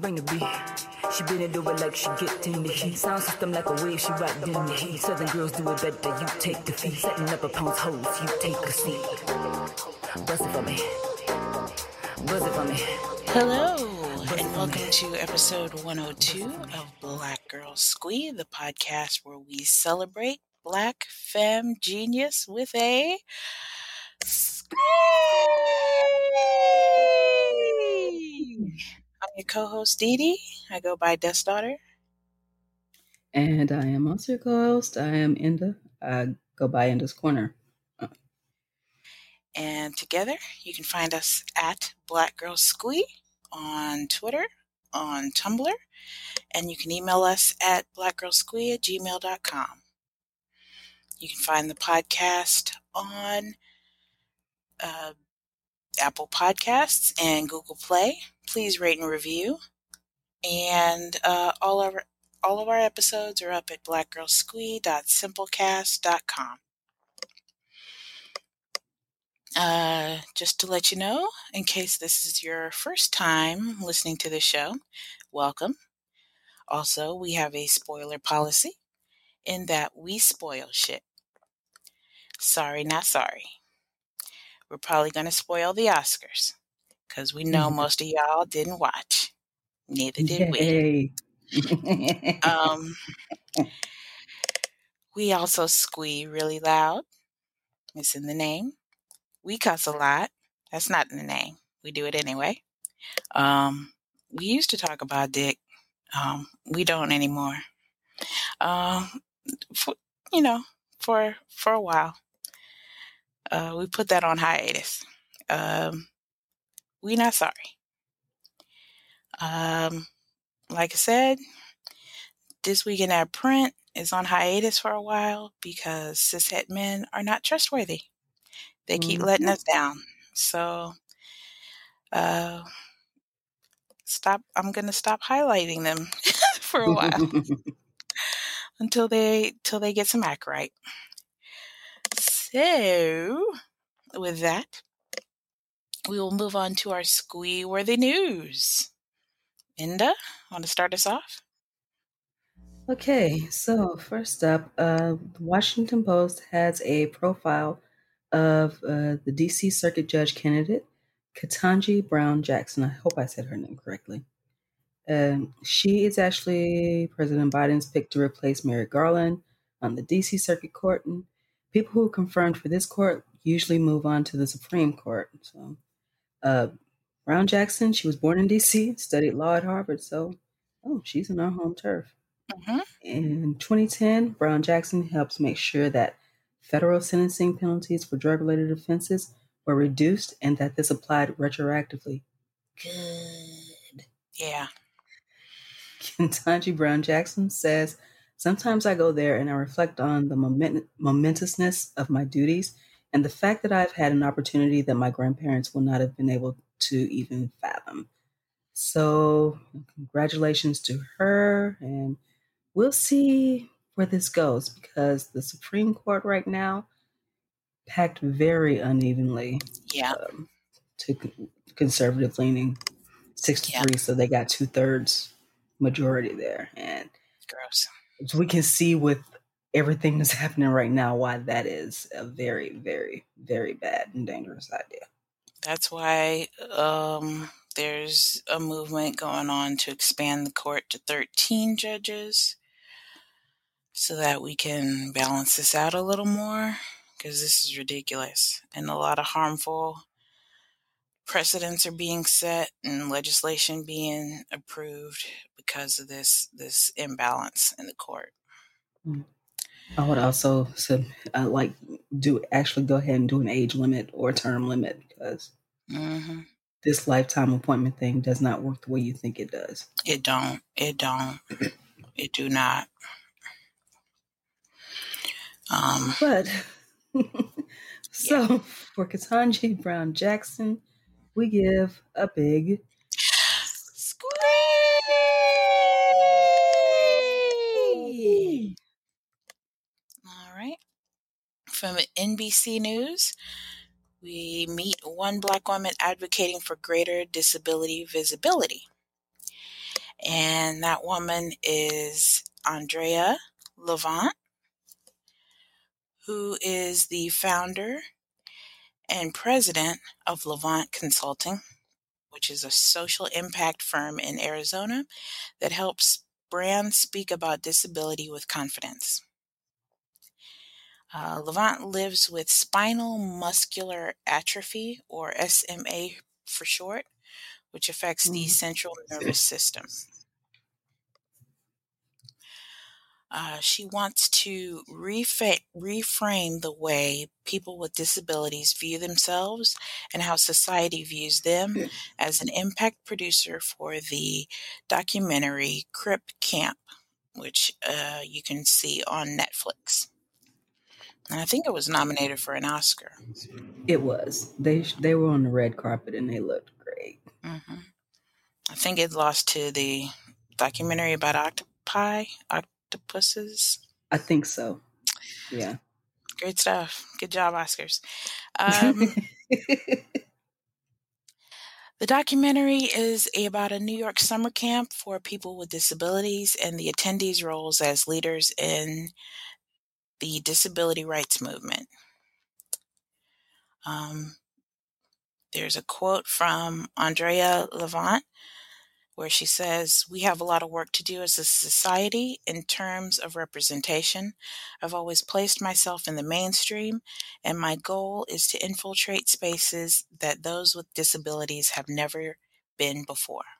bring the beat. She bend it over like she get the heat. Sound system like a wave, she ride in the heat. Southern girls do it better, you take the feet. Setting up a pound's hose, you take a seat. Buzz it for me. Buzz it for me. Hello, and welcome to episode 102 of Black Girl Squee, the podcast where we celebrate Black femme genius with a squee. Your co-host Dee Dee. I go by Death's Daughter. And I am also your co-host. I am Inda. I go by Inda's Corner. And together you can find us at Black Girl Squee on Twitter, on Tumblr, and you can email us at blackgirlsquee at gmail.com. You can find the podcast on uh, Apple Podcasts and Google Play. Please rate and review. And uh, all of our, all of our episodes are up at blackgirlsquee.simplecast.com. Uh, just to let you know, in case this is your first time listening to the show, welcome. Also, we have a spoiler policy in that we spoil shit. Sorry, not sorry. We're probably going to spoil the Oscars because we know most of y'all didn't watch. Neither did we. Um, we also squee really loud. It's in the name. We cuss a lot. That's not in the name. We do it anyway. Um, we used to talk about dick. Um, we don't anymore. Um, for, you know, for for a while, uh, we put that on hiatus. Um, we not sorry. Um, like I said, this weekend at print is on hiatus for a while because cishet men are not trustworthy. They keep letting us down. So, uh, stop. I'm gonna stop highlighting them for a while until they till they get some act right. So, with that, we will move on to our squee worthy news. Inda, want to start us off? okay, so first up, uh, the Washington Post has a profile of uh, the DC Circuit Judge candidate, Ketanji Brown Jackson. I hope I said her name correctly. Um, she is actually President Biden's pick to replace Merrick Garland on the DC Circuit Court. And people who are confirmed for this court usually move on to the Supreme Court. So, uh, Brown Jackson, she was born in DC, studied law at Harvard. So, oh, she's in our home turf. Mm-hmm. In 2010, Brown Jackson helps make sure that federal sentencing penalties for drug related offenses were reduced and that this applied retroactively. Good. Yeah. Ketanji Brown Jackson says, Sometimes I go there and I reflect on the moment- momentousness of my duties and the fact that I've had an opportunity that my grandparents will not have been able to even fathom. So, congratulations to her, and we'll see where this goes because the Supreme Court right now packed very unevenly Yeah. um, to conservative leaning, six to Yeah. three. So they got two thirds majority there, and Gross. we can see with everything that's happening right now why that is a very, very, very bad and dangerous idea. That's why um, there's a movement going on to expand the court to 13 judges so that we can balance this out a little more because this is ridiculous and a lot of harmful precedents are being set and legislation being approved because of this this imbalance in the court. I would also sub, uh, like do actually go ahead and do an age limit or term limit because hmm this lifetime appointment thing does not work the way you think it does. It don't. It don't. It do not. Um, But so for Ketanji Brown Jackson, we give a big Squee! All right. From NBC News, we meet one black woman advocating for greater disability visibility. And that woman is Andrea LaVant, who is the founder and president of LaVant Consulting, which is a social impact firm in Arizona that helps brands speak about disability with confidence. Uh, LaVant lives with spinal muscular atrophy, or SMA for short, which affects the Mm. central nervous system. Uh, she wants to refa- reframe the way people with disabilities view themselves and how society views them as an impact producer for the documentary Crip Camp, which uh, you can see on Netflix. And I think it was nominated for an Oscar. It was. They they were on the red carpet and they looked great. hmm I think it lost to the documentary about octopi, octopuses. I think so. Yeah. Great stuff. Good job, Oscars. Um, the documentary is about a New York summer camp for people with disabilities and the attendees' roles as leaders in the disability rights movement. Um, there's a quote from Andrea LaVant where she says, We have a lot of work to do as a society in terms of representation. I've always placed myself in the mainstream, and my goal is to infiltrate spaces that those with disabilities have never been before.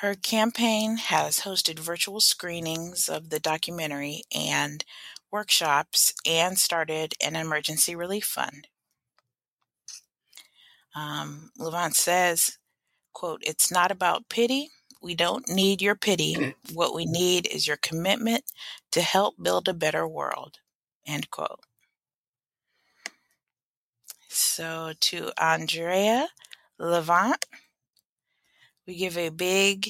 Her campaign has hosted virtual screenings of the documentary and workshops and started an emergency relief fund. Um, LaVant says, quote, it's not about pity. We don't need your pity. What we need is your commitment to help build a better world, end quote. So to Andrea LaVant, we give a big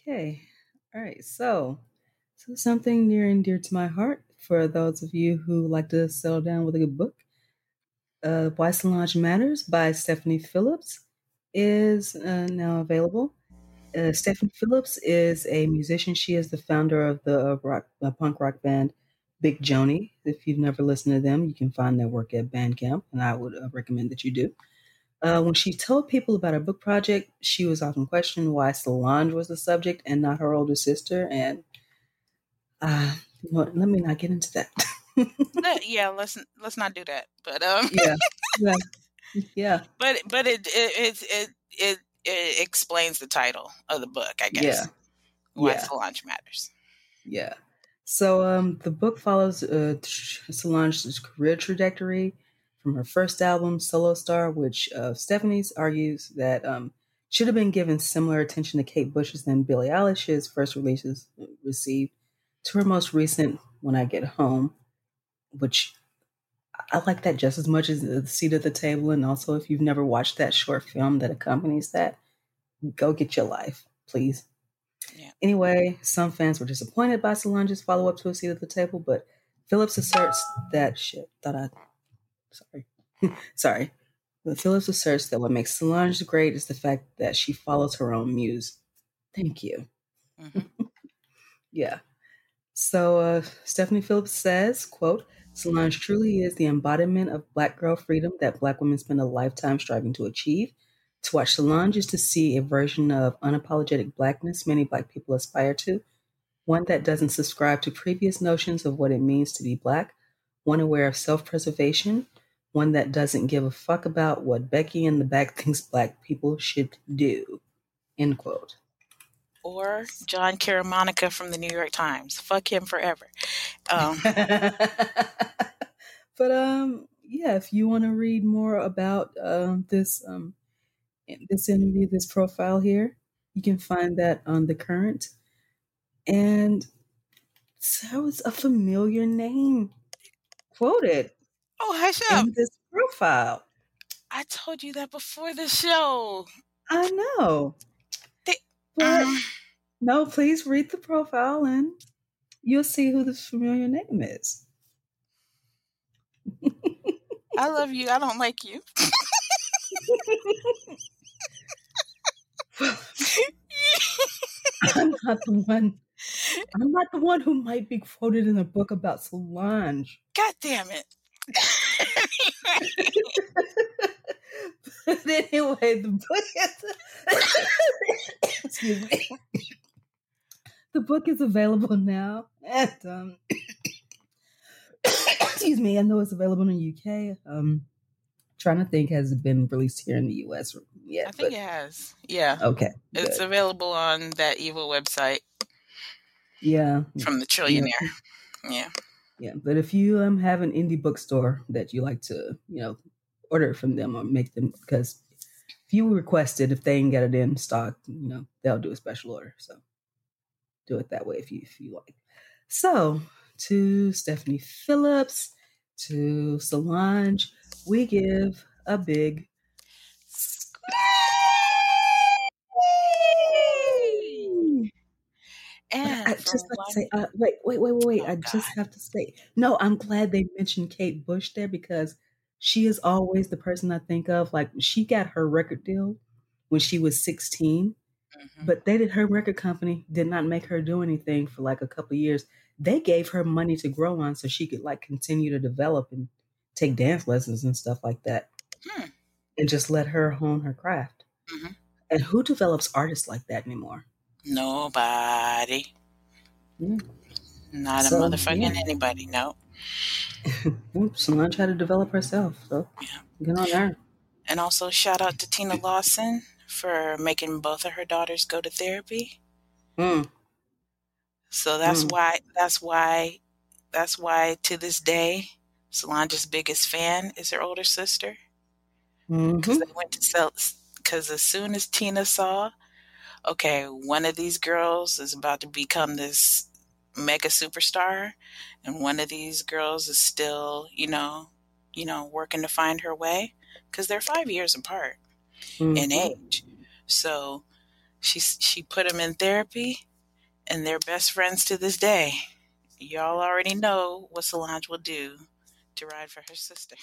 Okay. All right. So, so something near and dear to my heart for those of you who like to settle down with a good book. Uh, Why Solange Matters by Stephanie Phillips is uh, now available. Uh, Stephanie Phillips is a musician. She is the founder of the rock, uh, punk rock band Big Joanie. If you've never listened to them, you can find their work at Bandcamp, and I would uh, recommend that you do. Uh, when she told people about her book project, she was often questioned why Solange was the subject and not her older sister. And uh, you know let me not get into that. Yeah, let's let's not do that. But um, yeah, yeah, yeah, but but it it it it, it, it explains the title of the book, I guess. yeah, Why yeah. Solange matters. yeah. So um, the book follows uh, Solange's career trajectory from her first album, Solo Star, which uh, Stephanie's argues that um, should have been given similar attention to Kate Bush's than Billie Eilish's first releases received, to her most recent, When I Get Home, which I like that just as much as the seat at the table. And also, if you've never watched that short film that accompanies that, go get your life, please. Yeah. Anyway, some fans were disappointed by Solange's follow up to a seat at the table, but Phillips asserts that shit. Thought I, sorry, sorry. But Phillips asserts that what makes Solange great is the fact that she follows her own muse. Thank you. Mhm. Yeah. So uh, Stephanie Phillips says, quote, Solange truly is the embodiment of black girl freedom that black women spend a lifetime striving to achieve. To watch Solange is to see a version of unapologetic blackness many black people aspire to, one that doesn't subscribe to previous notions of what it means to be black, one aware of self-preservation, one that doesn't give a fuck about what Becky in the back thinks black people should do. End quote. Or Jon Caramanica from the New York Times. Fuck him forever. Um, but um yeah if you want to read more about um this um this interview this profile here you can find that on the current and that was a familiar name quoted oh, hush up. in this profile I told you that before the show. i know They- but Um, no please read the profile and you'll see who this familiar name is I love you. I don't like you. I'm not the one. I'm not the one who might be quoted in a book about Solange. God damn it. but anyway, the book is excuse me. The book is available now at um excuse me, I know it's available in the UK. Um trying to think has it been released here in the US yet? I think it has. Yeah. Okay. It's good. available on that evil website yeah. from the trillionaire. Yeah. Yeah. But if you um have an indie bookstore that you like to, you know, order from them or make them because if you request it, if they ain't get it in stock, you know, they'll do a special order. So do it that way if you if you like. So to Stephanie Phillips, to Solange, we give a big And I just have to say, uh, wait, wait, wait, wait, wait. Oh, I just have to say, no, I'm glad they mentioned Kate Bush there because she is always the person I think of. Like, she got her record deal when she was 16, Mhm. but they did her record company did not make her do anything for like a couple of years. They gave her money to grow on so she could like continue to develop and take dance lessons and stuff like that, Hmm. and just let her hone her craft. Mhm. And who develops artists like that anymore? Nobody. Yeah. Not a So, motherfucking yeah. anybody. No. Solange had to develop herself, so Yeah. good on her. And also shout out to Tina Lawson for making both of her daughters go to therapy. Mm. So that's Mm. why that's why that's why to this day Solange's biggest fan is her older sister because hmm they went to sell because as soon as Tina saw okay one of these girls is about to become this mega superstar and one of these girls is still you know you know working to find her way because they're five years apart in Mm-hmm. age. So she she put them in therapy, and they're best friends to this day. Y'all already know what Solange will do to ride for her sister.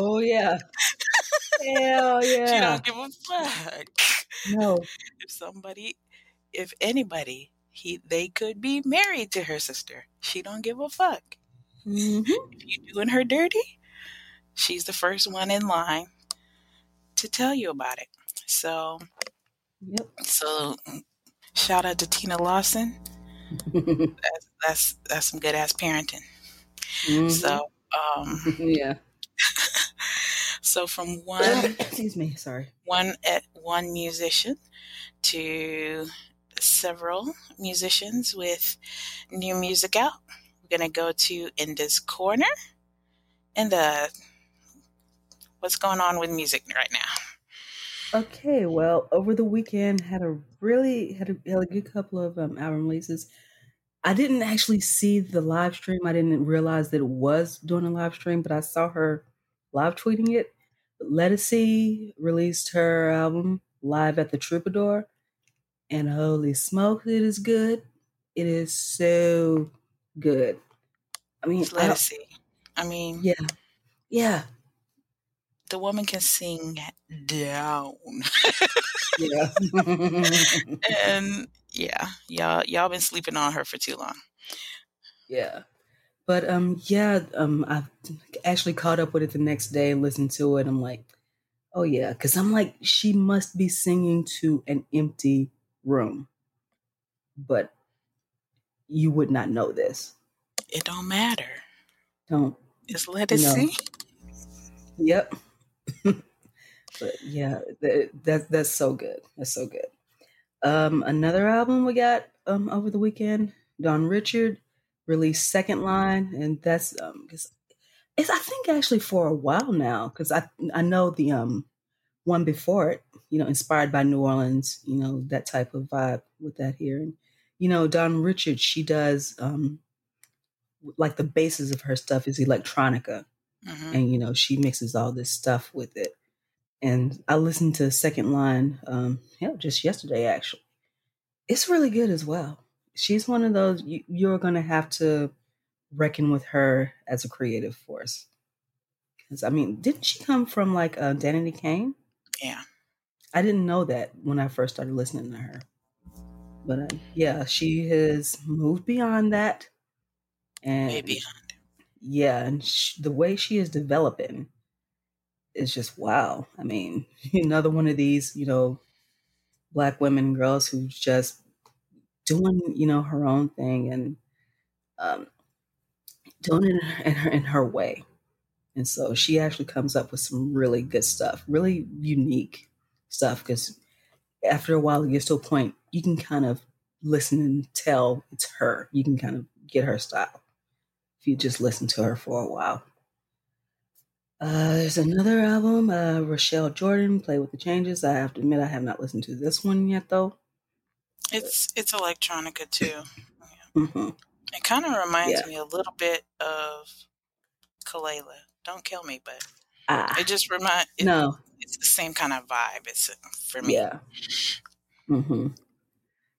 Oh yeah, hell yeah. She don't give a fuck. No, If somebody, if anybody, he they could be married to her sister. She don't give a fuck. hmm If you doing her dirty, she's the first one in line to tell you about it. So yep. so shout out to Tina Lawson. That's that's, that's some good ass parenting. Mhm. So um yeah. so from one Excuse me. Sorry. one at one musician to several musicians with new music out. We're gonna go to Inda's Corner. and the what's going on with music right now? Okay, well, over the weekend had a really had a, had a good couple of um, album releases. I didn't actually see the live stream. I didn't realize that it was doing a live stream, but I saw her live tweeting it. Ledisi released her album live at the Troubadour, and holy smokes, it is good. It is so good. I mean, Just I let us see. I mean, yeah, yeah, the woman can sing down. yeah. and yeah, y'all y'all been sleeping on her for too long. Yeah. But um yeah, um I actually caught up with it the next day and listened to it. I'm like, oh yeah, cuz I'm like she must be singing to an empty room. But you would not know this. It don't matter. Don't. Just let us No. see. Yep. but yeah, that, that that's so good. That's so good. Um another album we got um over the weekend, Dawn Richard released Second Line and that's um 'cause it's I think actually for a while now cuz I I know the um one before it, you know, inspired by New Orleans, you know, that type of vibe with that here. And you know, Dawn Richard she does um like the basis of her stuff is electronica. Hmm and you know she mixes all this stuff with it and i listened to second line um yeah just yesterday actually it's really good as well she's one of those you, you're gonna have to reckon with her as a creative force Because I mean, didn't she come from like uh, Danity Kane? Yeah. I didn't know that when I first started listening to her. But uh, yeah, she has moved beyond that, and Way beyond. yeah, and sh- the way she is developing is just wow. I mean, another one of these, you know, black women and girls who's just doing, you know, her own thing and um, doing it in her, in her in her way. And so she actually comes up with some really good stuff, really unique stuff. Because after a while, it gets to a point you can kind of listen and tell it's her. You can kind of get her style if you just listen to her for a while. Uh, there's another album, uh, Rochelle Jordan, Play with the Changes. I have to admit, I have not listened to this one yet, though. It's it's electronica too. hmm It kind of reminds Yeah. me a little bit of Kelela. Don't kill me, but Ah, it just remind. It, no, It's the same kind of vibe. It's for me. yeah. hmm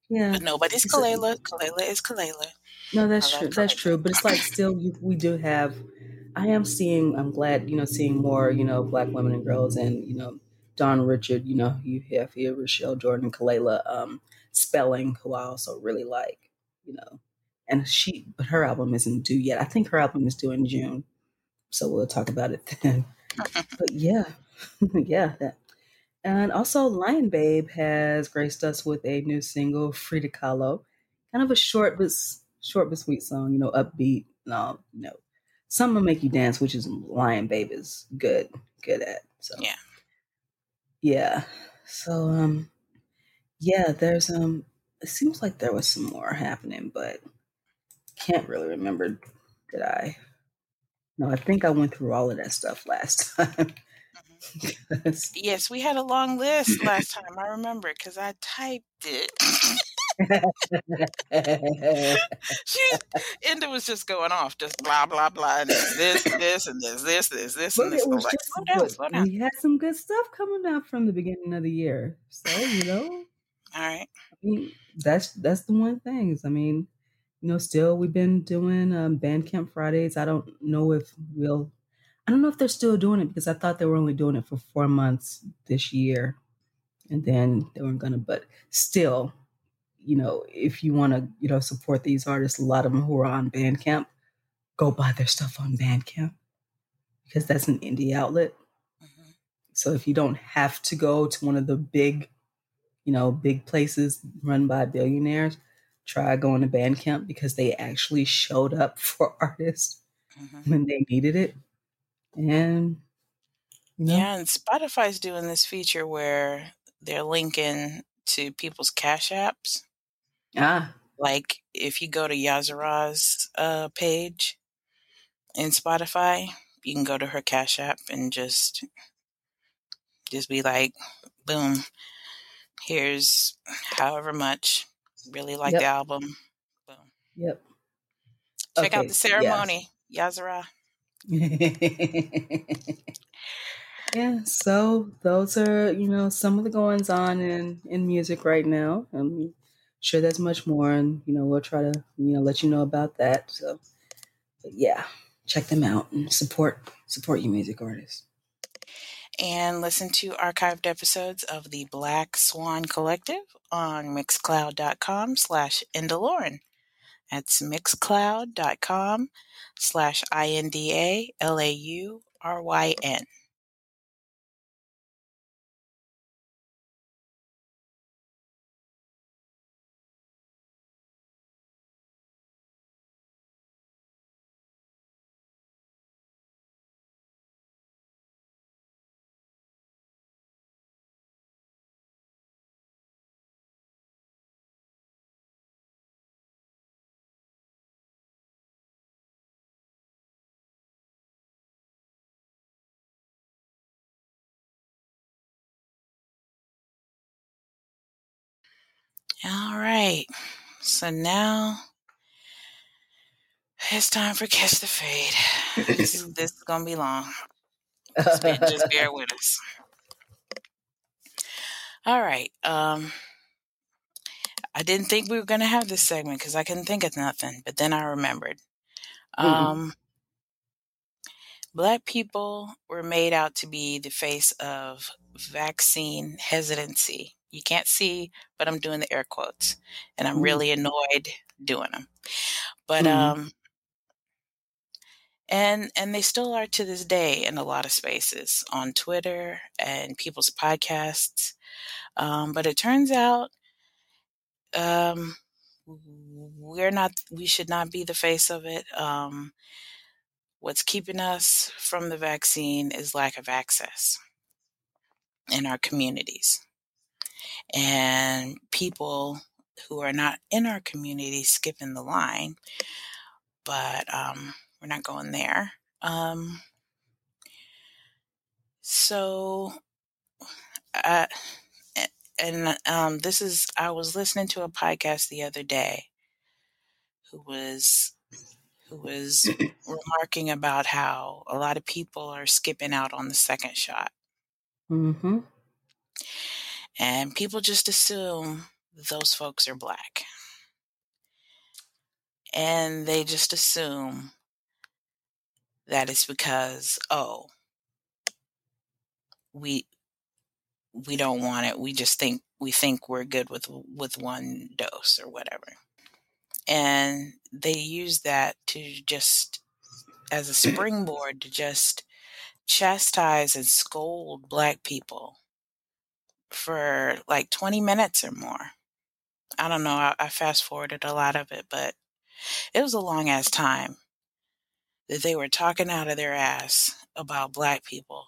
Yeah. But nobody's Kelela. Kelela is Kelela. No, that's I true. That's true. But it's like still, you, we do have. I am seeing. I'm glad, you know, seeing more, you know, black women and girls, and you know, Dawn Richard. You know, you have here Rochelle Jordan, Kelela um, Spelling, who I also really like. You know, and she, but her album isn't due yet. I think her album is due in June, so we'll talk about it then. but yeah, yeah, that. And also, Lion Babe has graced us with a new single, Frida Kahlo. Kind of a short but short but sweet song, you know, upbeat. No, you know, something will make you dance, which is Lion Babe is good, good at. So Yeah. yeah. So um, yeah, there's um, it seems like there was some more happening, but can't really remember. Did I? No, I think I went through all of that stuff last time. Yes, we had a long list last time. I remember because I typed it. she it was just going off, just blah blah blah, and there's this, this, and there's this, there's this, But and this. it I'm was like, slow down, slow down. we had some good stuff coming out from the beginning of the year. So, you know, All right. I mean, that's that's the one thing. I mean, you know, still we've been doing um Bandcamp Fridays. I don't know if we'll I don't know if they're still doing it because I thought they were only doing it for four months this year. And then they weren't gonna, but still, you know, if you want to, you know, support these artists, a lot of them who are on Bandcamp, go buy their stuff on Bandcamp because that's an indie outlet. Mhm. So if you don't have to go to one of the big, you know, big places run by billionaires, try going to Bandcamp because they actually showed up for artists Mhm. when they needed it. And you know, Yeah, and Spotify's doing this feature where they're linking to people's cash apps. Ah, Like if you go to Yazarah's uh, page in Spotify, you can go to her cash app and just just be like, boom, here's however much. Really like Yep. the album. Boom. yep. Check out the ceremony, Yazarah. yeah, so those are, you know, some of the goings on in, in music right now. I'm sure there's much more and you know, we'll try to, you know, let you know about that. So but yeah, check them out and support support you music artists. and listen to archived episodes of the Black Swan Collective on mixcloud.com slash Indalauryn. That's mixcloud.com slash I-N-D-A-L-A-U-R-Y-N. All right. So now it's time for Catch the Fade. this, is, this is going to be long. Just bear, just bear with us. All right. Um, I didn't think we were going to have this segment because I couldn't think of nothing, but then I remembered. Mhm. Um, Black people were made out to be the face of vaccine hesitancy. You can't see, but I'm doing the air quotes, and I'm Mm. really annoyed doing them. But Mhm. um, and and they still are to this day in a lot of spaces on Twitter and people's podcasts. Um, but it turns out um, we're not. We should not be the face of it. Um, what's keeping us from the vaccine is lack of access in our communities, and people who are not in our community skipping the line. But um, we're not going there. Um, so, uh, and um, this is I was listening to a podcast the other day who was who was remarking about how a lot of people are skipping out on the second shot, Mm-hmm. And people just assume those folks are black, and they just assume that it's because oh we we don't want it. We just think we think we're good with with one dose or whatever. And they use that to just as a springboard to just chastise and scold black people for like 20 minutes or more. I don't know i, I fast forwarded a lot of it but it was a long ass time that they were talking out of their ass about black people.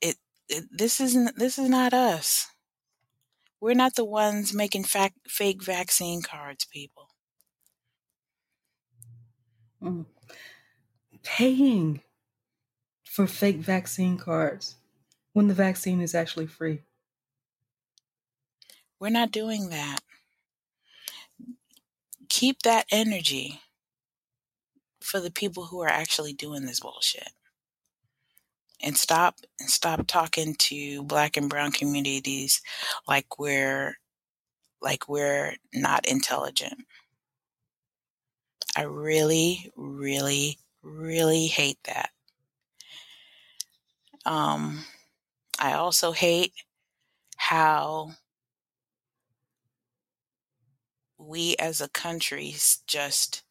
It, it this isn't this is not us. We're not the ones making fake vaccine cards people. Mm. Paying for fake vaccine cards when the vaccine is actually free. we're not doing that. Keep that energy for the people who are actually doing this bullshit. And stop and stop talking to black and brown communities like we're like we're not intelligent. I really really really hate that. Um i also hate how we as a country just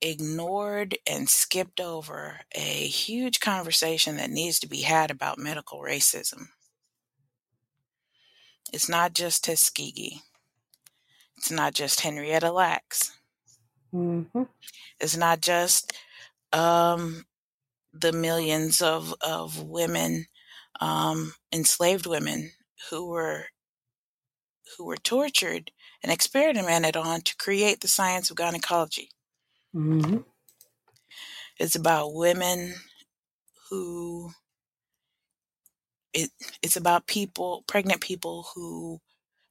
ignored and skipped over a huge conversation that needs to be had about medical racism. It's not just Tuskegee. It's not just Henrietta Lacks. Mm-hmm. It's not just um, the millions of, of women, um, enslaved women who were who were tortured and experimented on to create the science of gynecology. Mm-hmm. It's about women who it it's about people pregnant people who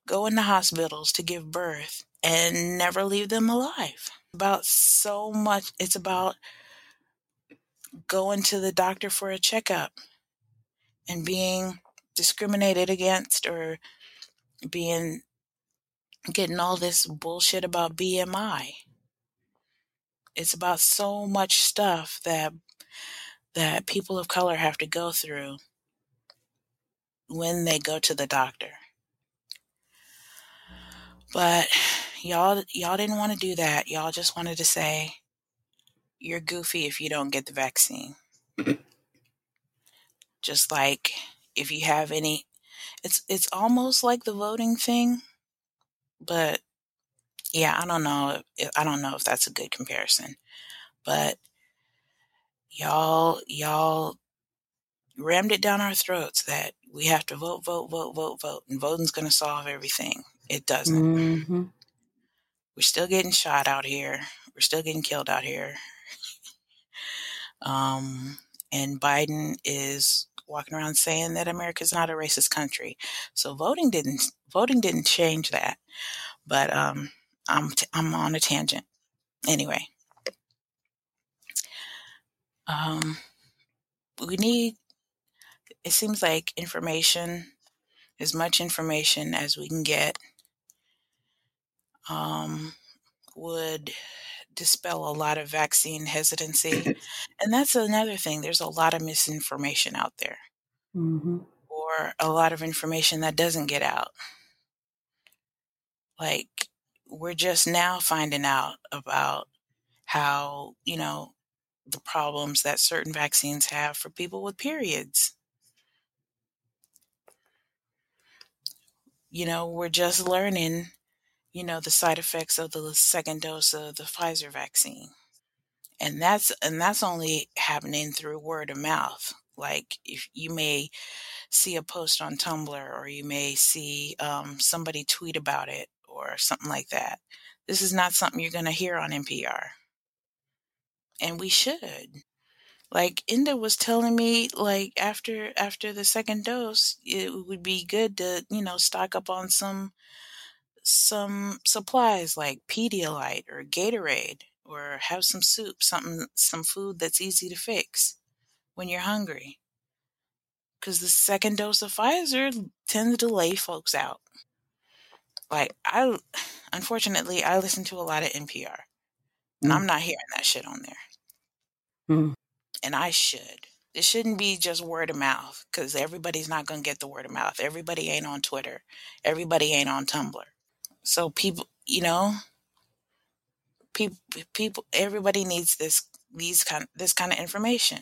go into hospitals to give birth and never leave them alive. About so much it's about going to the doctor for a checkup and being discriminated against or being getting all this bullshit about BMI. It's about so much stuff that that people of color have to go through when they go to the doctor. But y'all y'all didn't want to do that. Y'all just wanted to say you're goofy if you don't get the vaccine. just like if you have any it's it's almost like the voting thing, but yeah, I don't know. If, I don't know if that's a good comparison. But y'all y'all rammed it down our throats that we have to vote, vote, vote, vote, vote, and voting's going to solve everything. It doesn't. Mm-hmm. We're still getting shot out here. We're still getting killed out here. Um, and Biden is walking around saying that America's not a racist country. So voting didn't voting didn't change that. But um, I'm t- I'm on a tangent. Anyway, um, we need. It seems like information, as much information as we can get, um, would dispel a lot of vaccine hesitancy. and that's another thing. There's a lot of misinformation out there, hmm or a lot of information that doesn't get out. Like, we're just now finding out about how, you know, the problems that certain vaccines have for people with periods. You know, we're just learning, you know, the side effects of the second dose of the Pfizer vaccine. And that's and that's only happening through word of mouth. Like if you may see a post on Tumblr or you may see um, somebody tweet about it or something like that. This is not something you're going to hear on NPR. And we should. Like Inda was telling me like after after the second dose it would be good to, you know, stock up on some some supplies like Pedialyte or Gatorade or have some soup, something some food that's easy to fix when you're hungry. Cuz the second dose of Pfizer tends to lay folks out. Like I unfortunately I listen to a lot of NPR. And Mm. I'm not hearing that shit on there. Mm. And I should. It shouldn't be just word of mouth because everybody's not going to get the word of mouth. Everybody ain't on Twitter. Everybody ain't on Tumblr. So people, you know, people, people, everybody needs this, these kind, this kind of information.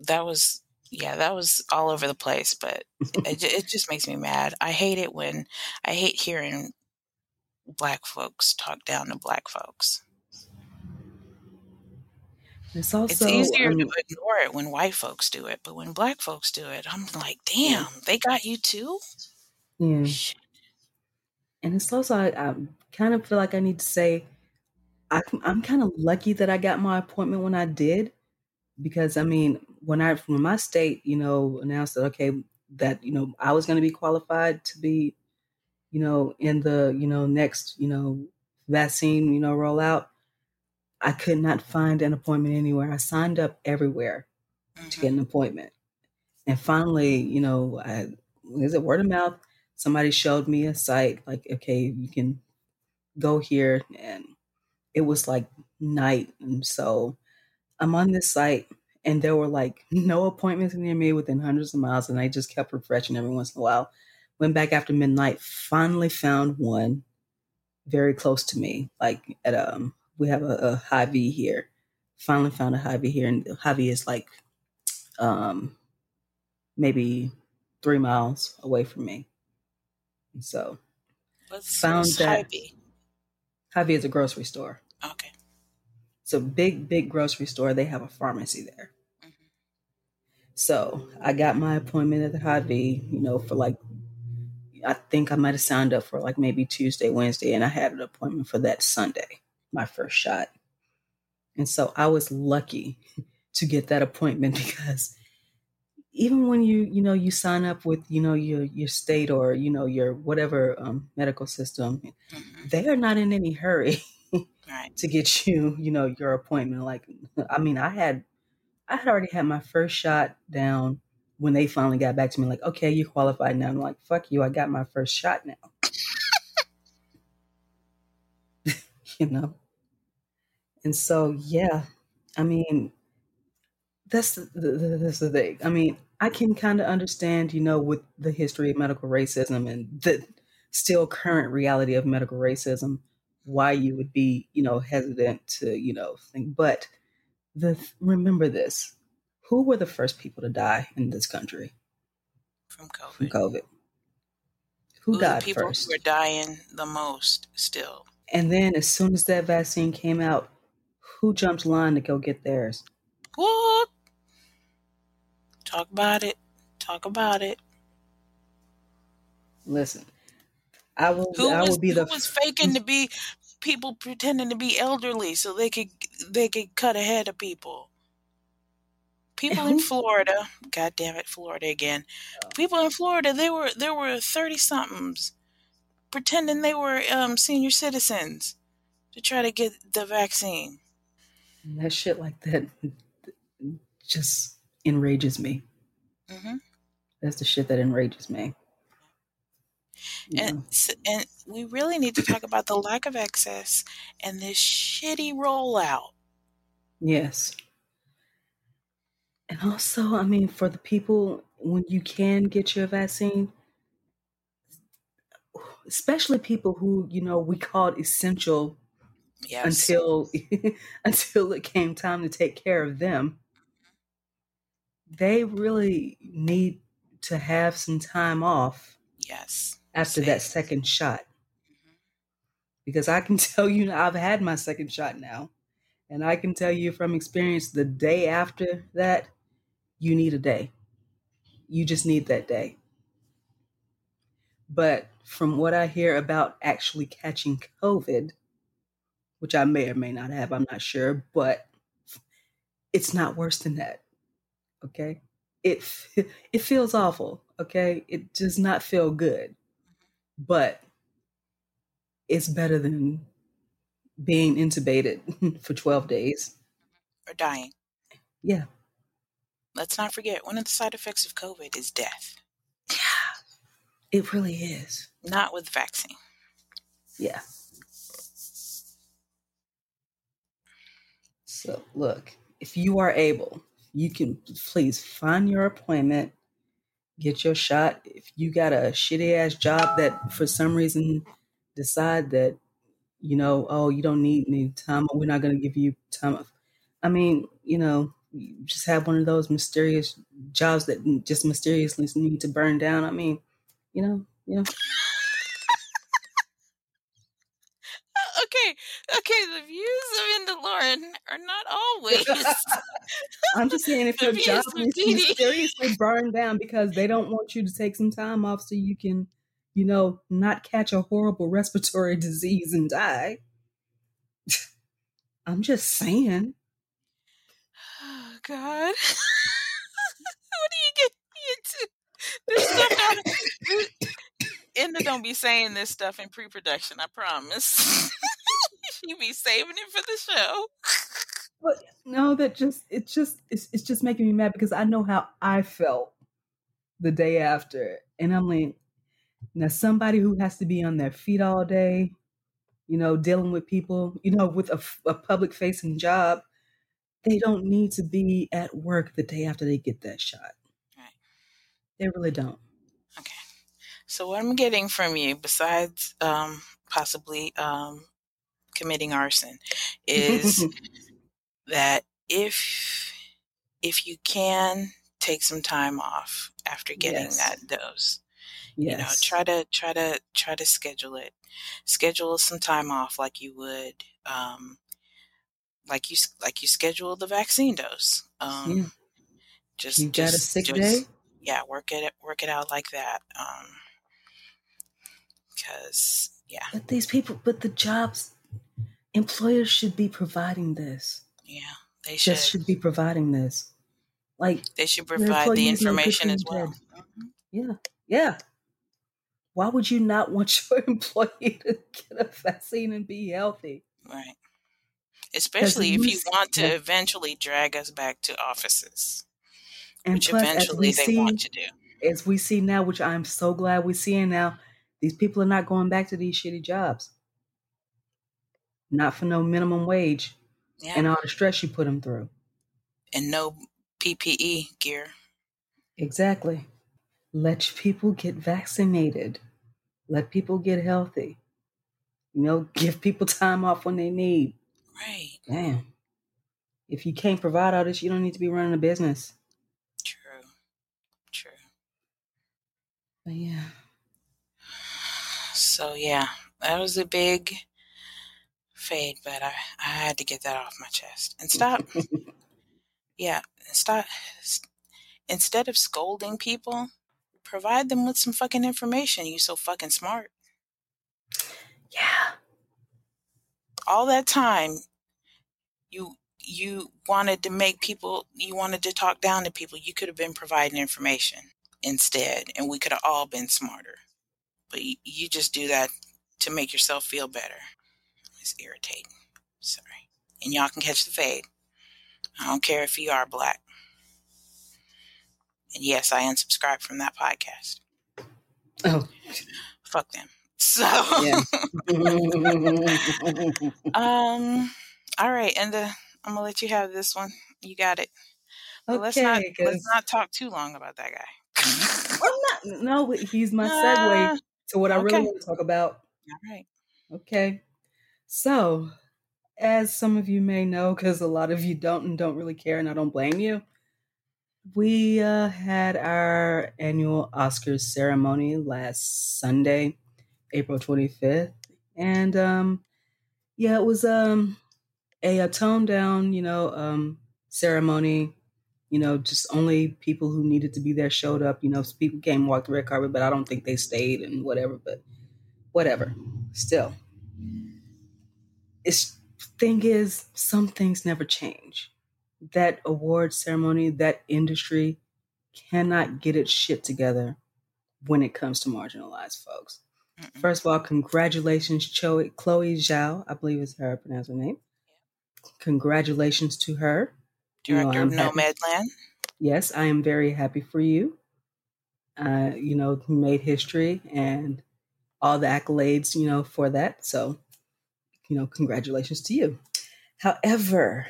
That was, yeah, that was all over the place, but it, it just makes me mad. I hate it when, I hate hearing black folks talk down to black folks. It's also It's easier um, to ignore it when white folks do it, but when black folks do it, I'm like, damn, they got you too? yeah, Shit. And it's also I, I kind of feel like I need to say I, I'm kind of lucky that I got my appointment when I did because I mean when I when my state you know announced that okay that you know I was going to be qualified to be you know in the you know next you know vaccine you know rollout I could not find an appointment anywhere. I signed up everywhere to get hmm an appointment. And finally, you know, I, is it word of mouth? Somebody showed me a site like, okay, you can go here. And it was like night. And so I'm on this site and there were like no appointments near me within hundreds of miles. And I just kept refreshing every once in a while. Went back after midnight, finally found one very close to me. Like at um, we have a, a Hy-Vee here. Finally found a Hy-Vee here, and Hy-Vee is like um maybe three miles away from me. So What's, found what's that Hy-Vee? is a grocery store. Okay. It's a big, big grocery store. They have a pharmacy there. hmm So I got my appointment at the V, you know, for like I think I might have signed up for like maybe Tuesday, Wednesday, and I had an appointment for that Sunday, my first shot. And so I was lucky to get that appointment because even when you you know you sign up with you know your your state or you know your whatever um, medical system, hmm they are not in any hurry Right. to get you you know your appointment. Like I mean, I had I had already had my first shot down when they finally got back to me. Like, okay, you qualified now. I'm like, fuck you, I got my first shot now. You know, and so yeah, I mean that's the, the, that's the thing. I mean, I can kind of understand, you know, with the history of medical racism and the still current reality of medical racism, why you would be, you know, hesitant to, you know, think. But the remember this: who were the first people to die in this country From COVID? from COVID. Who Who died people who first? are dying the most still? And then, as soon as that vaccine came out, who jumped line to go get theirs? What? Talk about it. Talk about it. Listen, I will. Who I was will be who the. was faking to be people pretending to be elderly so they could they could cut ahead of people? People in Florida, god damn it, Florida again. People in Florida, they were there were thirty somethings pretending they were um, senior citizens to try to get the vaccine. That shit like that just enrages me. hmm That's the shit that enrages me. And and we really need to talk about the lack of access and this shitty rollout. Yes. And also, I mean, for the people when you can get your vaccine, especially people who you know we called essential Yes. until until it came time to take care of them, they really need to have some time off yes. after that second shot. Mhm. Because I can tell you, I've had my second shot now, and I can tell you from experience, the day after that, you need a day. You just need that day. But from what I hear about actually catching COVID, which I may or may not have, I'm not sure, but it's not worse than that. Okay? It it feels awful, okay? It does not feel good. But it's better than being intubated for 12 days. Or dying. Yeah. Let's not forget one of the side effects of COVID is death. Yeah. It really is. Not with vaccine. Yeah. So, look, if you are able, you can please find your appointment, get your shot. If you got a shitty ass job that for some reason decide that, you know, oh, you don't need any time, we're not going to give you time. I mean, you know, you just have one of those mysterious jobs that just mysteriously need to burn down. I mean, you know, you know. Okay, okay, the views of Indalauryn are not always. I'm just saying if your job is Dee. burned down because they don't want you to take some time off so you can, you know, not catch a horrible respiratory disease and die. I'm just saying. oh, God. what are you getting into? This stuff don't. Inda don't be saying this stuff in pre-production. I promise. she be saving it for the show. But no, that just it's just it's it's just making me mad because I know how I felt the day after. And I'm like, now somebody who has to be on their feet all day, you know, dealing with people, you know, with a, a public facing job, they don't need to be at work the day after they get that shot. Right. They really don't. Okay. So what I'm getting from you, besides um, possibly um, committing arson, is that if if you can take some time off after getting Yes. that dose, yes. you know, try to try to try to schedule it. Schedule some time off like you would, um, like you like you schedule the vaccine dose. Um, Yeah. Just you got a just- sick just- day? yeah, work it work it out like that. Um, because yeah, But these people, but the jobs, employers should be providing this. yeah, they should Just should be providing this. Like, they should provide the employees know good information as well. Mhm. yeah, yeah. Why would you not want your employee to get a vaccine and be healthy? Right. Especially if you want to eventually drag us back to offices, And which plus, eventually they see, want to do. as we see now, which I'm so glad we're seeing now, these people are not going back to these shitty jobs. Not for no minimum wage Yeah. and all the stress you put them through. and no PPE gear. Exactly. Let people get vaccinated. Let people get healthy. You know, give people time off when they need. Right. Damn. If you can't provide all this, you don't need to be running a business. True. True. But yeah. So yeah, that was a big fade, but I, I had to get that off my chest. And stop yeah, stop instead of scolding people, provide them with some fucking information. You so fucking smart. Yeah. All that time you you wanted to make people you wanted to talk down to people. You could have been providing information instead and we could have all been smarter. But you, you just do that to make yourself feel better. It's irritating. Sorry. And y'all can catch the fade. I don't care if you are black. And yes, I unsubscribed from that podcast. Oh, fuck them. So, Yeah. um, all right, and uh, I'm gonna let you have this one. You got it. But let's not okay, let's not talk too long about that guy. I'm not. No, he's my segue to what I really want to talk about. all right. Okay. So, as some of you may know, because a lot of you don't and don't really care, and I don't blame you, we uh, had our annual Oscars ceremony last Sunday, April 25th. And um, yeah, it was um, a, a toned down, you know, um, ceremony. You know, just only people who needed to be there showed up. You know, people came, walked the red carpet, but I don't think they stayed and whatever. But whatever. Still, it's thing is, some things never change. That award ceremony, that industry cannot get its shit together when it comes to marginalized folks. Mm-mm. First of all, congratulations, Chloe, Chloe Zhao, I believe is her pronounced her name. Congratulations to her. Director of happy- Nomadland. Yes, I am very happy for you. Uh, you know, you made history and all the accolades, you know, for that. So, you know, congratulations to you. However,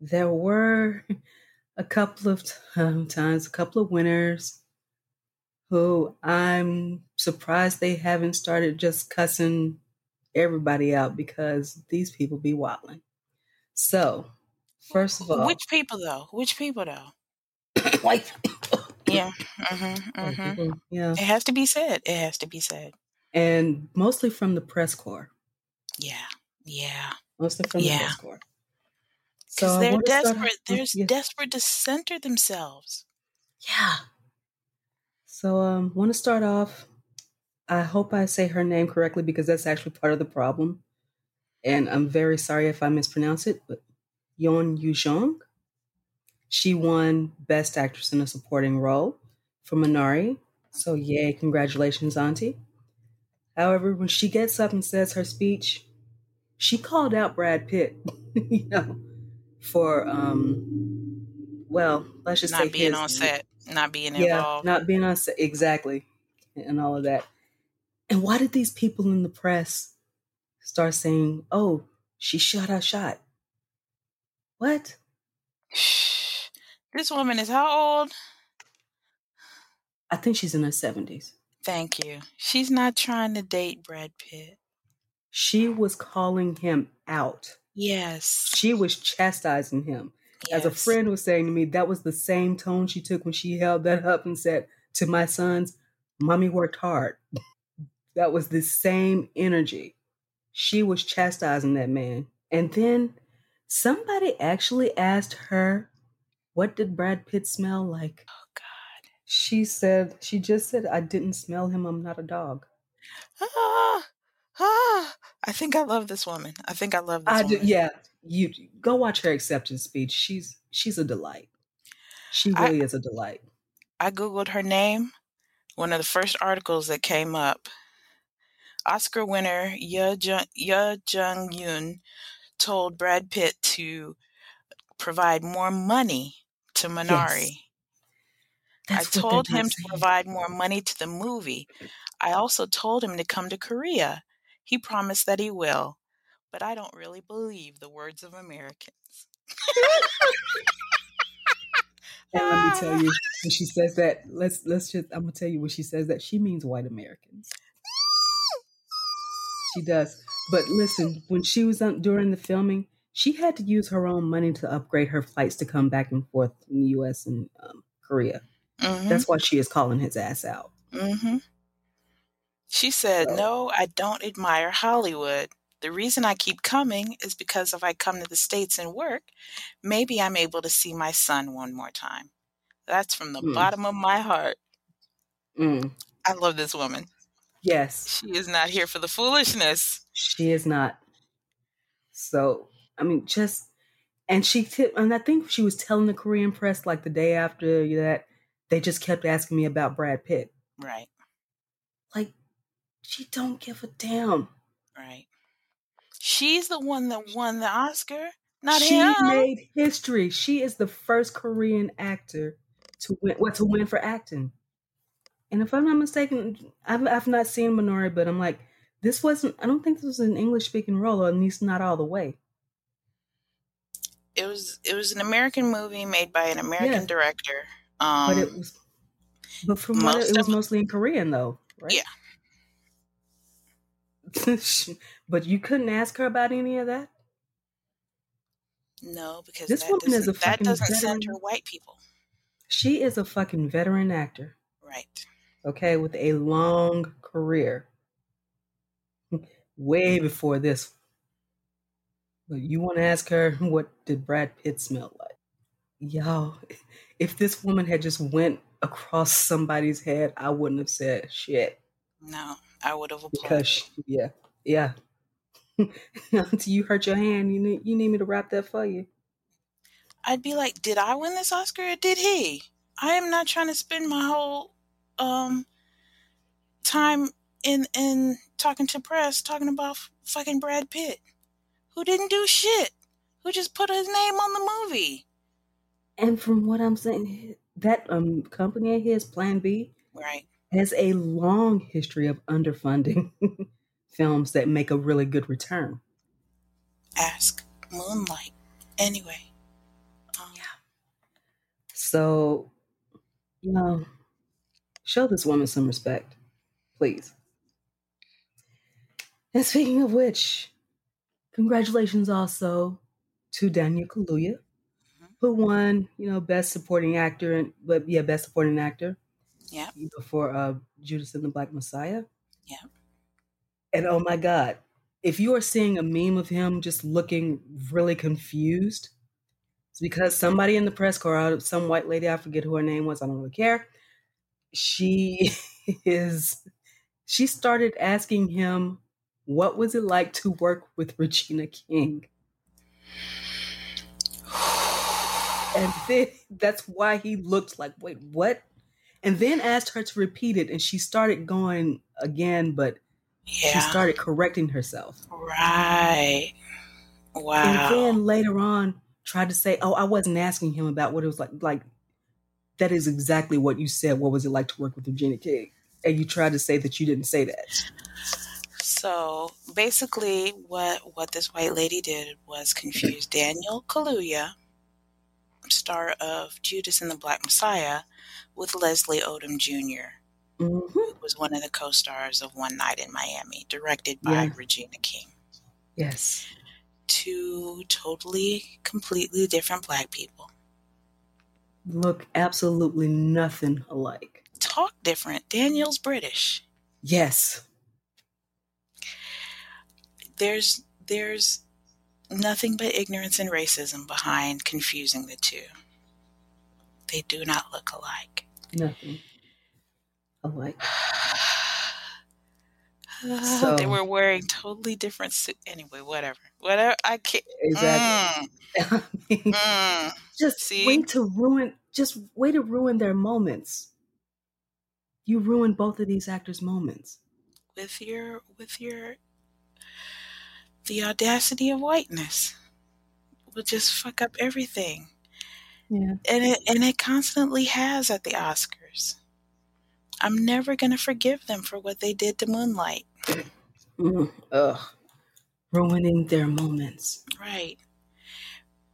there were a couple of um, times, a couple of winners who I'm surprised they haven't started just cussing everybody out because these people be wilding. So, first of all, Which people though? Which people though? white Yeah. Mm-hmm, mm-hmm. people, yeah, It has to be said. It has to be said. and mostly from the press corps, Yeah. Yeah. mostly from Yeah. the press corps. So they're start desperate. They're yeah. desperate to center themselves. Yeah. So um want to start off. I hope I say her name correctly because that's actually part of the problem. And I'm very sorry if I mispronounce it, but Yeon Yu Jong. She won Best Actress in a Supporting Role for Minari. So yay, congratulations, Auntie. However, when she gets up and says her speech, she called out Brad Pitt, you know, for um well, let's just say Not being his- on set. Not being yeah, involved. not being on set exactly, and all of that. And why did these people in the press start saying, "Oh, she shot her shot"? What? This woman is how old? I think she's in her seventies. Thank you. She's not trying to date Brad Pitt. She was calling him out. Yes. She was chastising him. As a friend was saying to me, that was the same tone she took when she held that up and said to my sons, "Mommy worked hard." That was the same energy. She was chastising that man. And then somebody actually asked her, What did Brad Pitt smell like? Oh God. She said, She just said, I didn't smell him. I'm not a dog. Ah, ah. I think I love this woman. I think I love this I do, woman. yeah. You go watch her acceptance speech. She's she's a delight. She I- really is a delight. I googled her name. One of the first articles that came up. Oscar winner Ye Jung Yoon told Brad Pitt to provide more money to Minari. I That's what told him to provide more money to the movie. I also told him to come to Korea. He promised that he will, but I don't really believe the words of Americans. And let me tell you, when she says that, let's let's just I'm gonna tell you when she says that, she means white Americans. She does. But listen, when she was on during the filming, she had to use her own money to upgrade her flights to come back and forth in the US and um, Korea. hmm That's why she is calling his ass out. hmm She said, So- No, I don't admire Hollywood. The reason I keep coming is because if I come to the States and work, maybe I'm able to see my son one more time. That's from the Hmm. bottom of my heart. Mm, I love this woman. Yes, She is not here for the foolishness. she is not. So I mean, just and she t- and I think she was telling the Korean press like the day after that they just kept asking me about Brad Pitt. Right, Like she don't give a damn. right. She's the one that won the Oscar, not she him. She made history. She is the first Korean actor to win what to win for acting. And if I'm not mistaken, I've I've not seen Minari, but I'm like, this wasn't. I don't think this was an English speaking role, or at least not all the way. It was it was an American movie made by an American Yeah. director. Um, but it was. But from what it was mostly in Korean, though, right? Yeah. but you couldn't ask her about any of that. no, because This that woman is a that fucking doesn't veteran. center white people, She is a fucking veteran actor. right? Okay, with a long career, way before this. But you want to ask her what did Brad Pitt smell like? Yo, if this woman had just went across somebody's head, I wouldn't have said shit No, I would have applauded. because she- yeah, yeah. Until you hurt your hand, you need you need me to wrap that for you. I'd be like, did I win this Oscar or did he? I am not trying to spend my whole um time in in talking to press talking about fucking Brad Pitt, who didn't do shit, who just put his name on the movie. And from what I'm saying, that um company of his, Plan B, Right. has a long history of underfunding films that make a really good return. Ask Moonlight. Anyway. Um, So, you know, show this woman some respect, please. And speaking of which, congratulations also to Daniel Kaluuya, who won, you know, Best Supporting Actor, and but yeah, Best Supporting Actor. Yeah. For uh, Judas and the Black Messiah. Yeah. And oh my God, if you are seeing a meme of him just looking really confused, it's because somebody in the press corps, some white lady, I forget who her name was, I don't really care. She is, she started asking him, what was it like to work with Regina King? And then that's why he looked like, wait, what? And then asked her to repeat it, and she started going again, but she started correcting herself. Right. Wow. And then later on, tried to say, "Oh, I wasn't asking him about what it was like." Like that is exactly what you said. What was it like to work with Regina King? And you tried to say that you didn't say that. So basically, what what this white lady did was confuse Daniel Kaluuya, star of Judas and the Black Messiah, with Leslie Odom Jr., hmm who was one of the co-stars of One Night in Miami, directed by Yeah. Regina King. Yes. Two totally, completely different black people. Look absolutely nothing alike. Talk different. Daniel's British. Yes. There's there's nothing but ignorance and racism behind confusing the two. They do not look alike. Nothing alike. they So- were wearing totally different suits. Anyway, whatever. Whatever. I can't. Exactly. I mean, Mm, mm. just See? way to ruin just way to ruin their moments. You ruined both of these actors' moments. With your, with your, the audacity of whiteness will just fuck up everything. Yeah. and it and it constantly has at the Oscars. I'm never gonna forgive them for what they did to Moonlight. Mm, ugh. Ruining their moments. Right.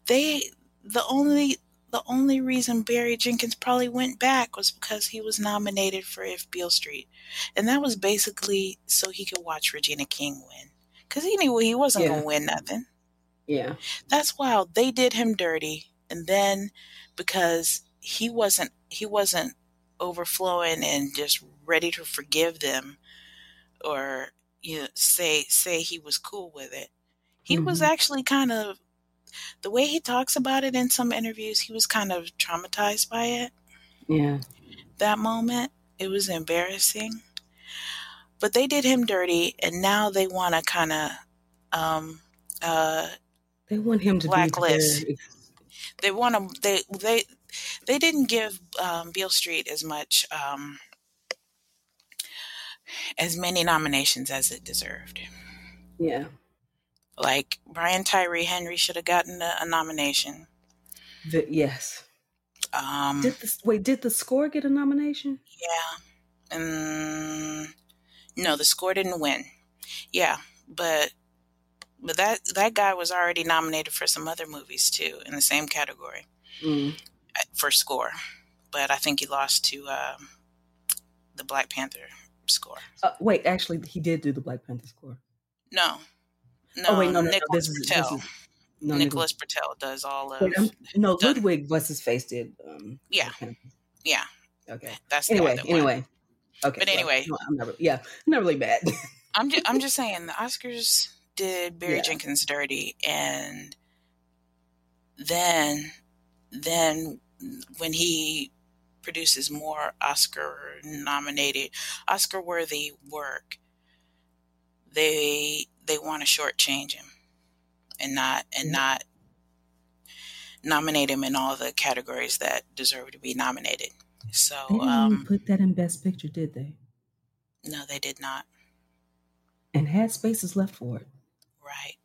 They the only the only reason Barry Jenkins probably went back was because he was nominated for If Beale Street, and that was basically so he could watch Regina King win, because he knew he wasn't Yeah. gonna win nothing. Yeah. That's wild. They did him dirty, and then because he wasn't he wasn't overflowing and just ready to forgive them, or you know, say say he was cool with it. He was Mhm. actually kind of the way he talks about it in some interviews. He was kind of traumatized by it. Yeah. That moment, it was embarrassing. But they did him dirty, and now they want to kind of um, uh, They want him to Blacklist. they want to they they they didn't give um, Beale Street as much um, as many nominations as it deserved. Yeah. Like Brian Tyree Henry should have gotten a, a nomination. The, yes. Um, Did the wait? Did the score get a nomination? yeah, And no, the score didn't win. Yeah, but but that that guy was already nominated for some other movies too in the same category Mm. for score. But I think he lost to um, the Black Panther score. Uh, wait, actually, he did do the Black Panther score. No, no, oh wait, no, no, no Nicholas this is, Britell. this is no, Nicholas Britell does all of. Wait, no, done. Ludwig what's his face did. Um, Yeah. Yeah, Okay. that's the Anyway, that anyway. Okay. But well, anyway. no, I'm not. Yeah, I'm not really mad. I'm just, I'm just saying the Oscars did Barry Yeah. Jenkins dirty, and then then when he produces more Oscar nominated, Oscar worthy work, they they want to shortchange him and not and not nominate him in all the categories that deserve to be nominated. So they didn't um, put that in Best Picture, did they? no, they did not. And had spaces left for it. Right.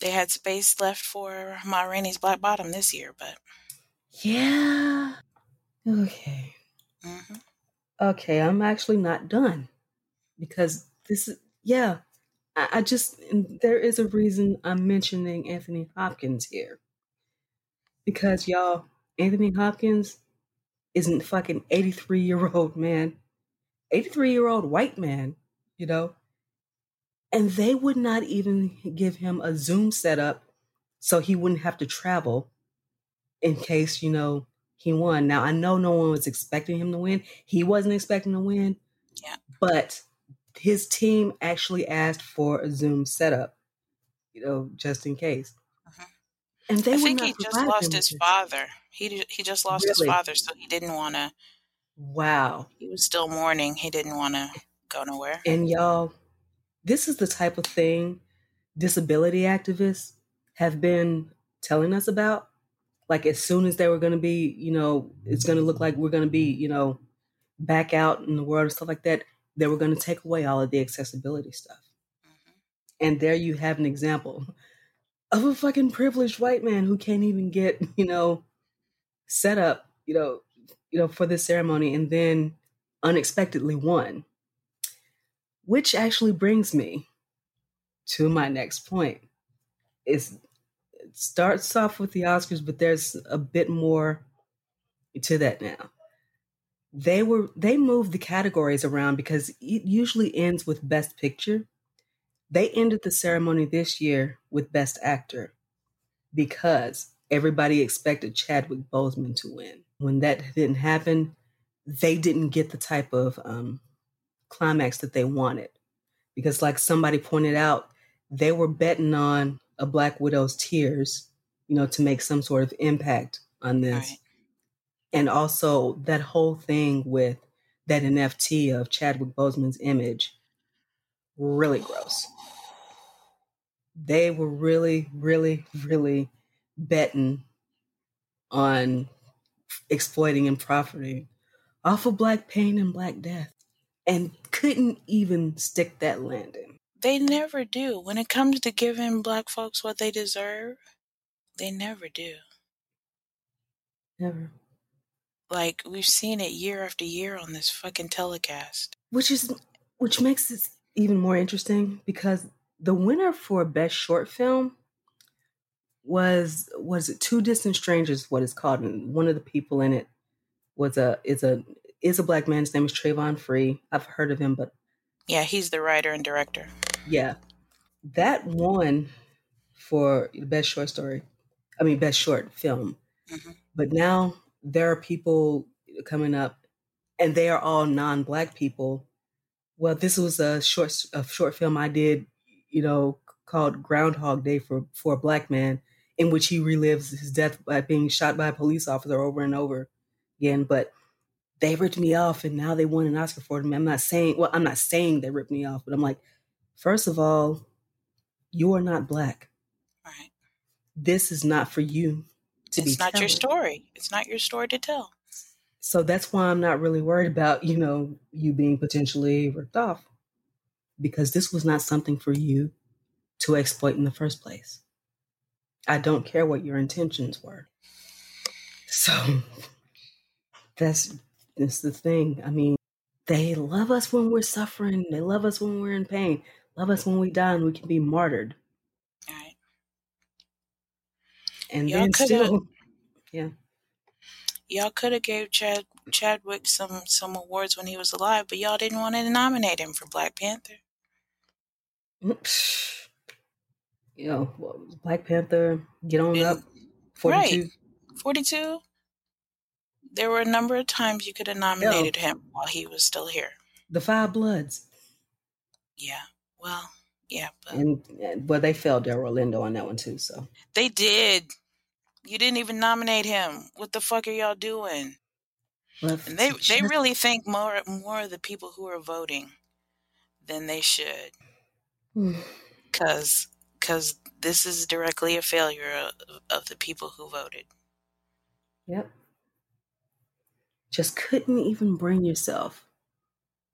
They had space left for Ma Rainey's Black Bottom this year, but Yeah. Okay. mhm. Okay, I'm actually not done because this is yeah. I, I just there is a reason I'm mentioning Anthony Hopkins here because y'all, Anthony Hopkins isn't fucking 83 year old man, 83 year old white man, you know, and they would not even give him a Zoom setup so he wouldn't have to travel in case you know he won. Now I know no one was expecting him to win. He wasn't expecting to win. Yeah. But his team actually asked for a Zoom setup, you know, just in case. Mhm. And they I think he just lost his father. He he just lost his father, so he didn't want to. Wow. He was still mourning. He didn't want to go nowhere. And y'all, this is the type of thing disability activists have been telling us about. Like as soon as they were going to be, you know, it's going to look like we're going to be, you know, back out in the world and stuff like that, they were going to take away all of the accessibility stuff. Mhm. And there you have an example of a fucking privileged white man who can't even get, you know, set up, you know, you know, for this ceremony and then unexpectedly won. Which actually brings me to my next point. Is starts off with the Oscars, but there's a bit more to that now. They were they moved the categories around because it usually ends with best picture. They ended the ceremony this year with best actor because everybody expected Chadwick Boseman to win. When that didn't happen, they didn't get the type of um, climax that they wanted because, like somebody pointed out, they were betting on a Black Widow's tears, you know, to make some sort of impact on this. Right. And also that whole thing with that NFT of Chadwick Boseman's image, really gross. They were really, really, really betting on exploiting and profiting off of black pain and black death and couldn't even stick that landing. They never do. When it comes to giving black folks what they deserve, they never do. Never. Like we've seen it year after year on this fucking telecast. Which is which makes it even more interesting because the winner for best short film was was it Two Distant Strangers what it's called and one of the people in it was a is a is a black man his name is Travon Free. I've heard of him but Yeah, he's the writer and director. Yeah. That won for the best short story. I mean best short film. Mhm. But now there are people coming up and they are all non-black people. Well, this was a short a short film I did, you know, called Groundhog Day for for a black man in which he relives his death by being shot by a police officer over and over again, but they ripped me off and now they won an Oscar for me. I'm not saying well, I'm not saying they ripped me off, but I'm like, first of all, you are not black. Right. This is not for you to be It's not your story. It's not your story to tell. So that's why I'm not really worried about, you know, you being potentially ripped off. Because this was not something for you to exploit in the first place. I don't care what your intentions were. So that's that's the thing. I mean, they love us when we're suffering. They love us when we're in pain. Love us when we die and we can be martyred. All right. And Y'all then still, yeah. Y'all could have gave Chad Chadwick some some awards when he was alive, but y'all didn't want to nominate him for Black Panther. You know, Black Panther, get on up, 42. Forty two. There were a number of times you could have nominated him while he was still here. The Five Bloods. Yeah. Well, yeah, but And, but they failed Delroy Lindo on that one too. So they did. You didn't even nominate him. What the fuck are y'all doing? but And they they really think more more of the people who are voting than they should, because because this is directly a failure of, of the people who voted. Yep. Just couldn't even bring yourself.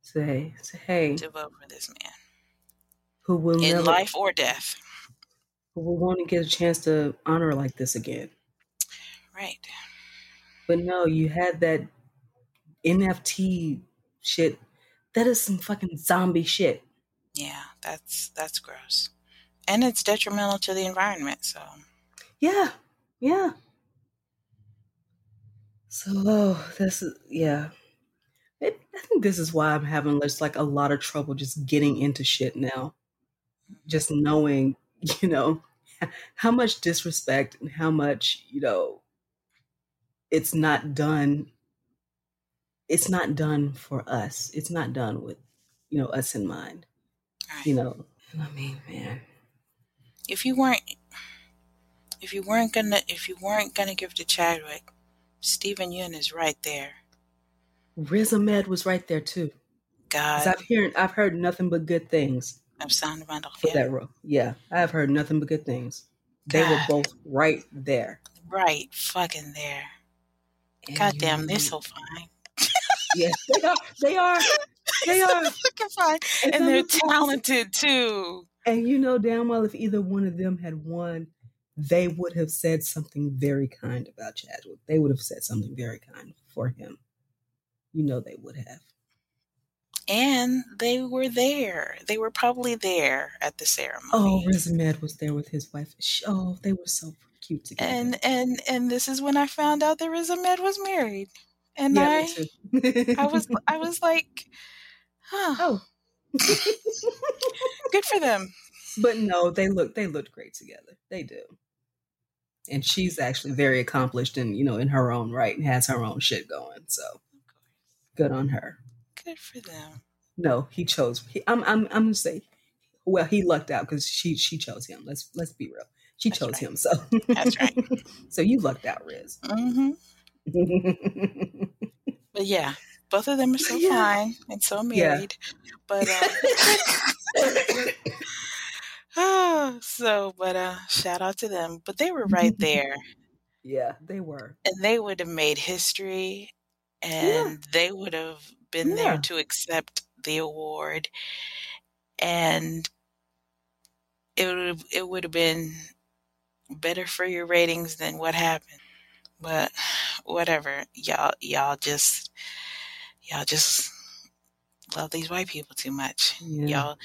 Say, say, hey, to vote for this man who will in never, life or death. who will want to get a chance to honor like this again. Right. But no, you had that NFT shit. That is some fucking zombie shit. Yeah, that's that's gross. And it's detrimental to the environment, so Yeah, yeah. So oh, this is yeah. It, I think this is why I'm having just like a lot of trouble just getting into shit now. Just knowing, you know, how much disrespect and how much you know it's not done. It's not done for us. It's not done with you know us in mind. right. You know, I mean, man. if you weren't if you weren't gonna if you weren't gonna give to Chadwick, Steven Yeun is right there. Riz Ahmed was right there too. God, I've heard I've heard nothing but good things I'm sound bundle. for Yeah. that role. Yeah, I've heard nothing but good things. They were both right there. Right, fucking there. And God damn, they're so fine. yes, they are. They are. They are. fucking fine. And And they're talented too. And you know damn well if either one of them had won, they would have said something very kind about Chadwick. They would have said something very kind for him. You know they would have. And they were there. They were probably there at the ceremony. Oh, Riz Ahmed was there with his wife. Oh, they were so cute together. and and and this is when I found out that Riz Ahmed was married, and yeah, I. I was I was like, huh, oh. good for them. But no, they look they looked great together. They do. And she's actually very accomplished and you know, in her own right and has her own shit going. So good on her. Good for them. No, he chose. He, I'm I'm I'm gonna say, well, he lucked out because she she chose him. Let's let's be real. She That's chose right. him. So That's right. so you lucked out, Riz. hmm But yeah, both of them are so Yeah. fine and so Yeah. married. But uh, so, but uh, shout out to them. But they were right there, yeah, they were. and they would have made history, and they would have been there to accept the award, and it would it would have been better for your ratings than what happened. But whatever, y'all y'all just y'all just love these white people too much. Yeah. Y'all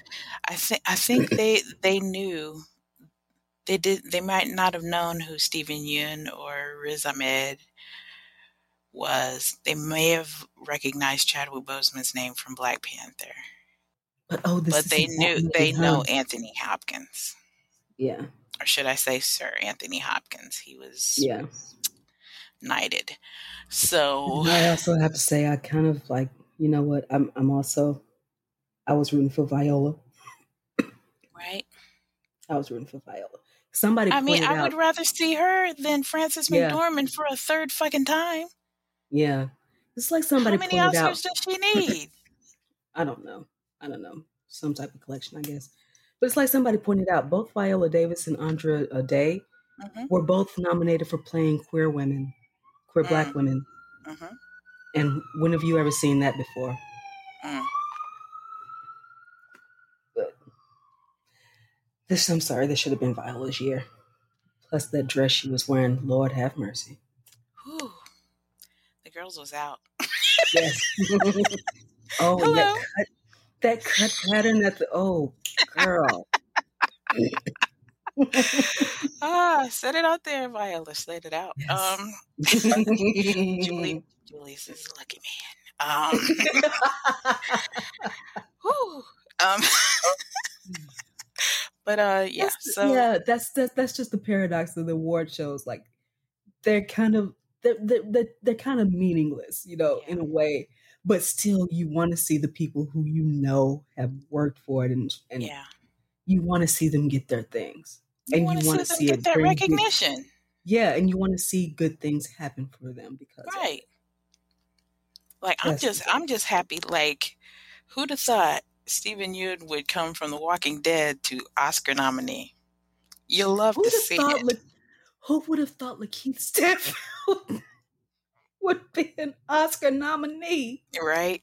I think I think they they knew they did they might not have known who Steven Yeun or Riz Ahmed was. They may have recognized Chadwick Boseman's name from Black Panther. But oh, this but they knew they know Anthony Hopkins. Yeah, Or should I say Sir Anthony Hopkins? He was yeah. knighted. So And I also have to say, I kind of like, you know what? I'm I'm also, I was rooting for Viola. right? I was rooting for Viola. Somebody I mean, I out, would rather see her than Frances Yeah. McDormand for a third fucking time. Yeah, it's like somebody How many Oscars out. does she need? I don't know. I don't know. Some type of collection, I guess. But it's like somebody pointed out. Both Viola Davis and Andra Day hmm were both nominated for playing queer women, queer black Mm. women. hmm And when have you ever seen that before? Mm. But this, I'm sorry, this should have been Viola's year. Plus that dress she was wearing. Lord have mercy. Girls was out. Yes. Oh, and that cut, that cut pattern at the oh girl. Ah, set it out there, Viola. Set it out. Yes. Um, Julie, Julius is a lucky man. Um, whew. um, but uh, yeah. That's- So yeah, that's that's that's just the paradox of the award shows. Like they're kind of they're they're, they're, they're kind of meaningless, you know, Yeah. in a way. But still, you want to see the people who you know have worked for it, and and yeah, you want to see them get their things, you and want you to want see to them see get it that bring people- recognition, Yeah, and you want to see good things happen for them because right? Like I'm That's just. I'm just happy. Like, who'd have thought Steven Yeun would come from The Walking Dead to Oscar nominee? You love Who to see it, who would have thought Lakeith Stanfield would be an Oscar nominee? right?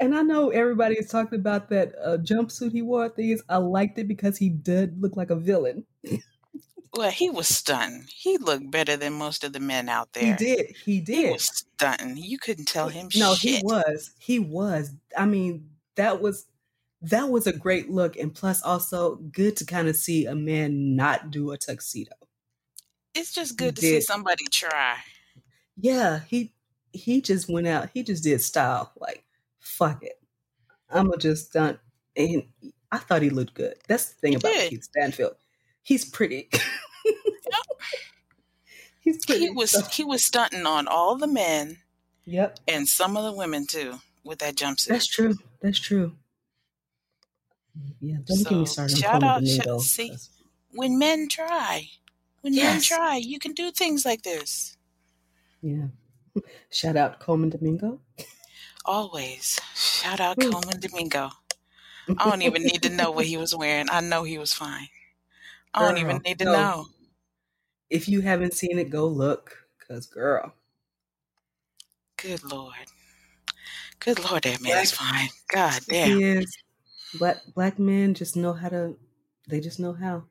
And I know everybody is talking about that uh, jumpsuit he wore. Thing is, I liked it because he did look like a villain. Well, he was stunning. He looked better than most of the men out there. He did. He He did. was stunting. You couldn't tell him no, shit. he was. He was. I mean, that was that was a great look, and plus, also good to kind of see a man not do a tuxedo. It's just good to see somebody try. Yeah, he he just went out. He just did style. Like, fuck it. I'ma just stunt. And I thought he looked good. That's the thing He about did. Keith Stanfield. He's pretty. He's pretty. He was so- he was stunting on all the men Yep. and some of the women too with that jumpsuit. That's true. That's true. Yeah, don't get me started on shout out- sh- see- when men try, when Yes. try, you can do things like this. Yeah. Shout out Colman Domingo. Always. Shout out. Colman Domingo. I don't even need to know what he was wearing. I know he was fine. I don't even need to no. know. If you haven't seen it, go look. Cause girl, Good Lord. Good Lord, that man is fine. God he damn. is black black men just know how to they just know how.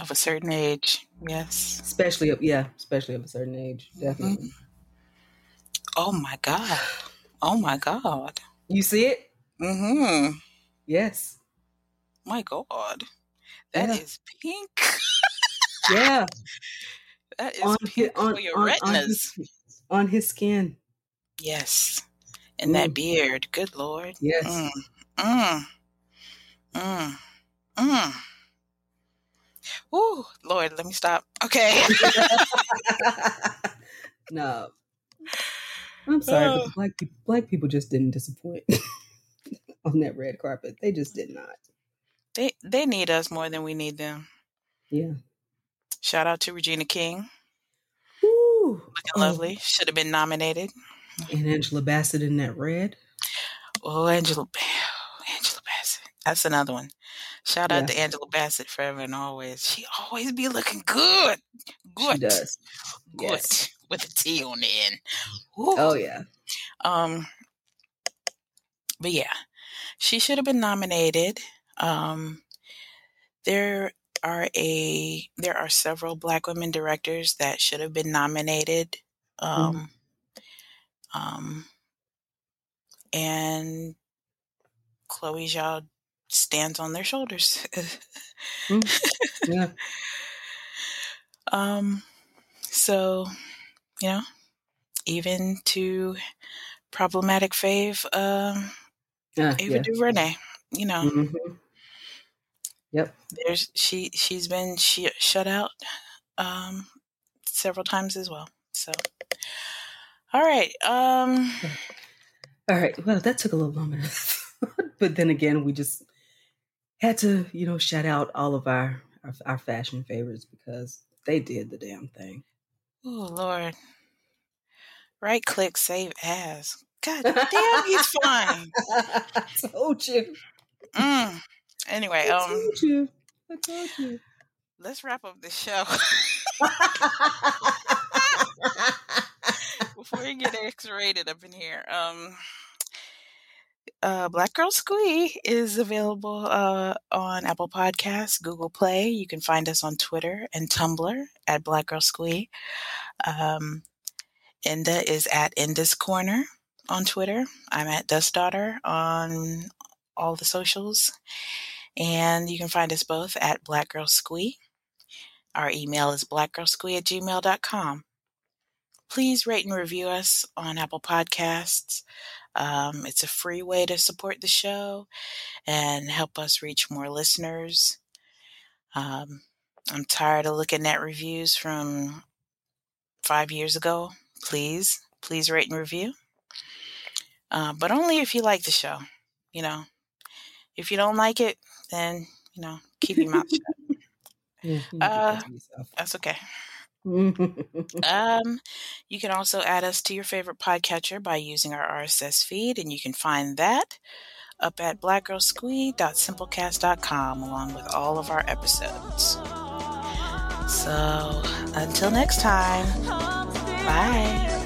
Of a certain age. Yes. Especially yeah, especially of a certain age. Definitely. Oh my God. Oh my God. You see it? Mm-hmm. Yes. My God. that is Yeah. pink. Yeah. That is on his, pink on, for your on, on retinas. his, on his skin. yes. And that Mm. beard. Good Lord. Yes. Mm. Mm. Mm. Mm. Ooh, Lord, let me stop. Okay. no. I'm sorry, but Oh. black people black people just didn't disappoint on that red carpet. They just did not. they they need us more than we need them. Yeah. Shout out to Regina King. Woo. Looking Oh, lovely. Should have been nominated. And Angela Bassett in that red. Oh, Angela Angela Bassett. That's another one. Shout out Yeah. to Angela Bassett forever and always. She always be looking good. Good. She does. Good. Yes. With a T on the end. Ooh. Oh yeah. Um, but yeah, she should have been nominated. Um, there are a there are several Black women directors that should have been nominated. Um, um, and Chloe Zhao stands on their shoulders. Yeah. um, so you know, even to problematic fave, um, Ah, Ava yeah. DuVernay. You know, Mhm. Yep. there's she she's been she, shut out um, several times as well. So, all right, um, All right. Well, that took a little longer. but then again, we just had to, you know, shout out all of our, our our fashion favorites because they did the damn thing. oh Lord, right click save as. God damn, he's fine. I told you. Mm. Anyway, I um, told you. I told you. let's wrap up the show before you get X-rated up in here. Um, uh, Black Girl Squee is available uh, on Apple Podcasts, Google Play. You can find us on Twitter and Tumblr at Black Girl Squee. Um, Inda is at Inda's Corner. on Twitter. I'm at Dust Daughter on all the socials. And you can find us both at Black Girl Squee. Our email is blackgirlsquee at gmail.com. Please rate and review us on Apple Podcasts. Um, it's a free way to support the show and help us reach more listeners. Um, I'm tired of looking at reviews from five years ago. Please, please rate and review. Uh, but only if you like the show. You know, if you don't like it, then, you know, keep your mouth shut. Uh, that's okay. um, you can also add us to your favorite podcatcher by using our RSS feed, and you can find that up at blackgirlsquee.simplecast.com along with all of our episodes. So until next time. Bye.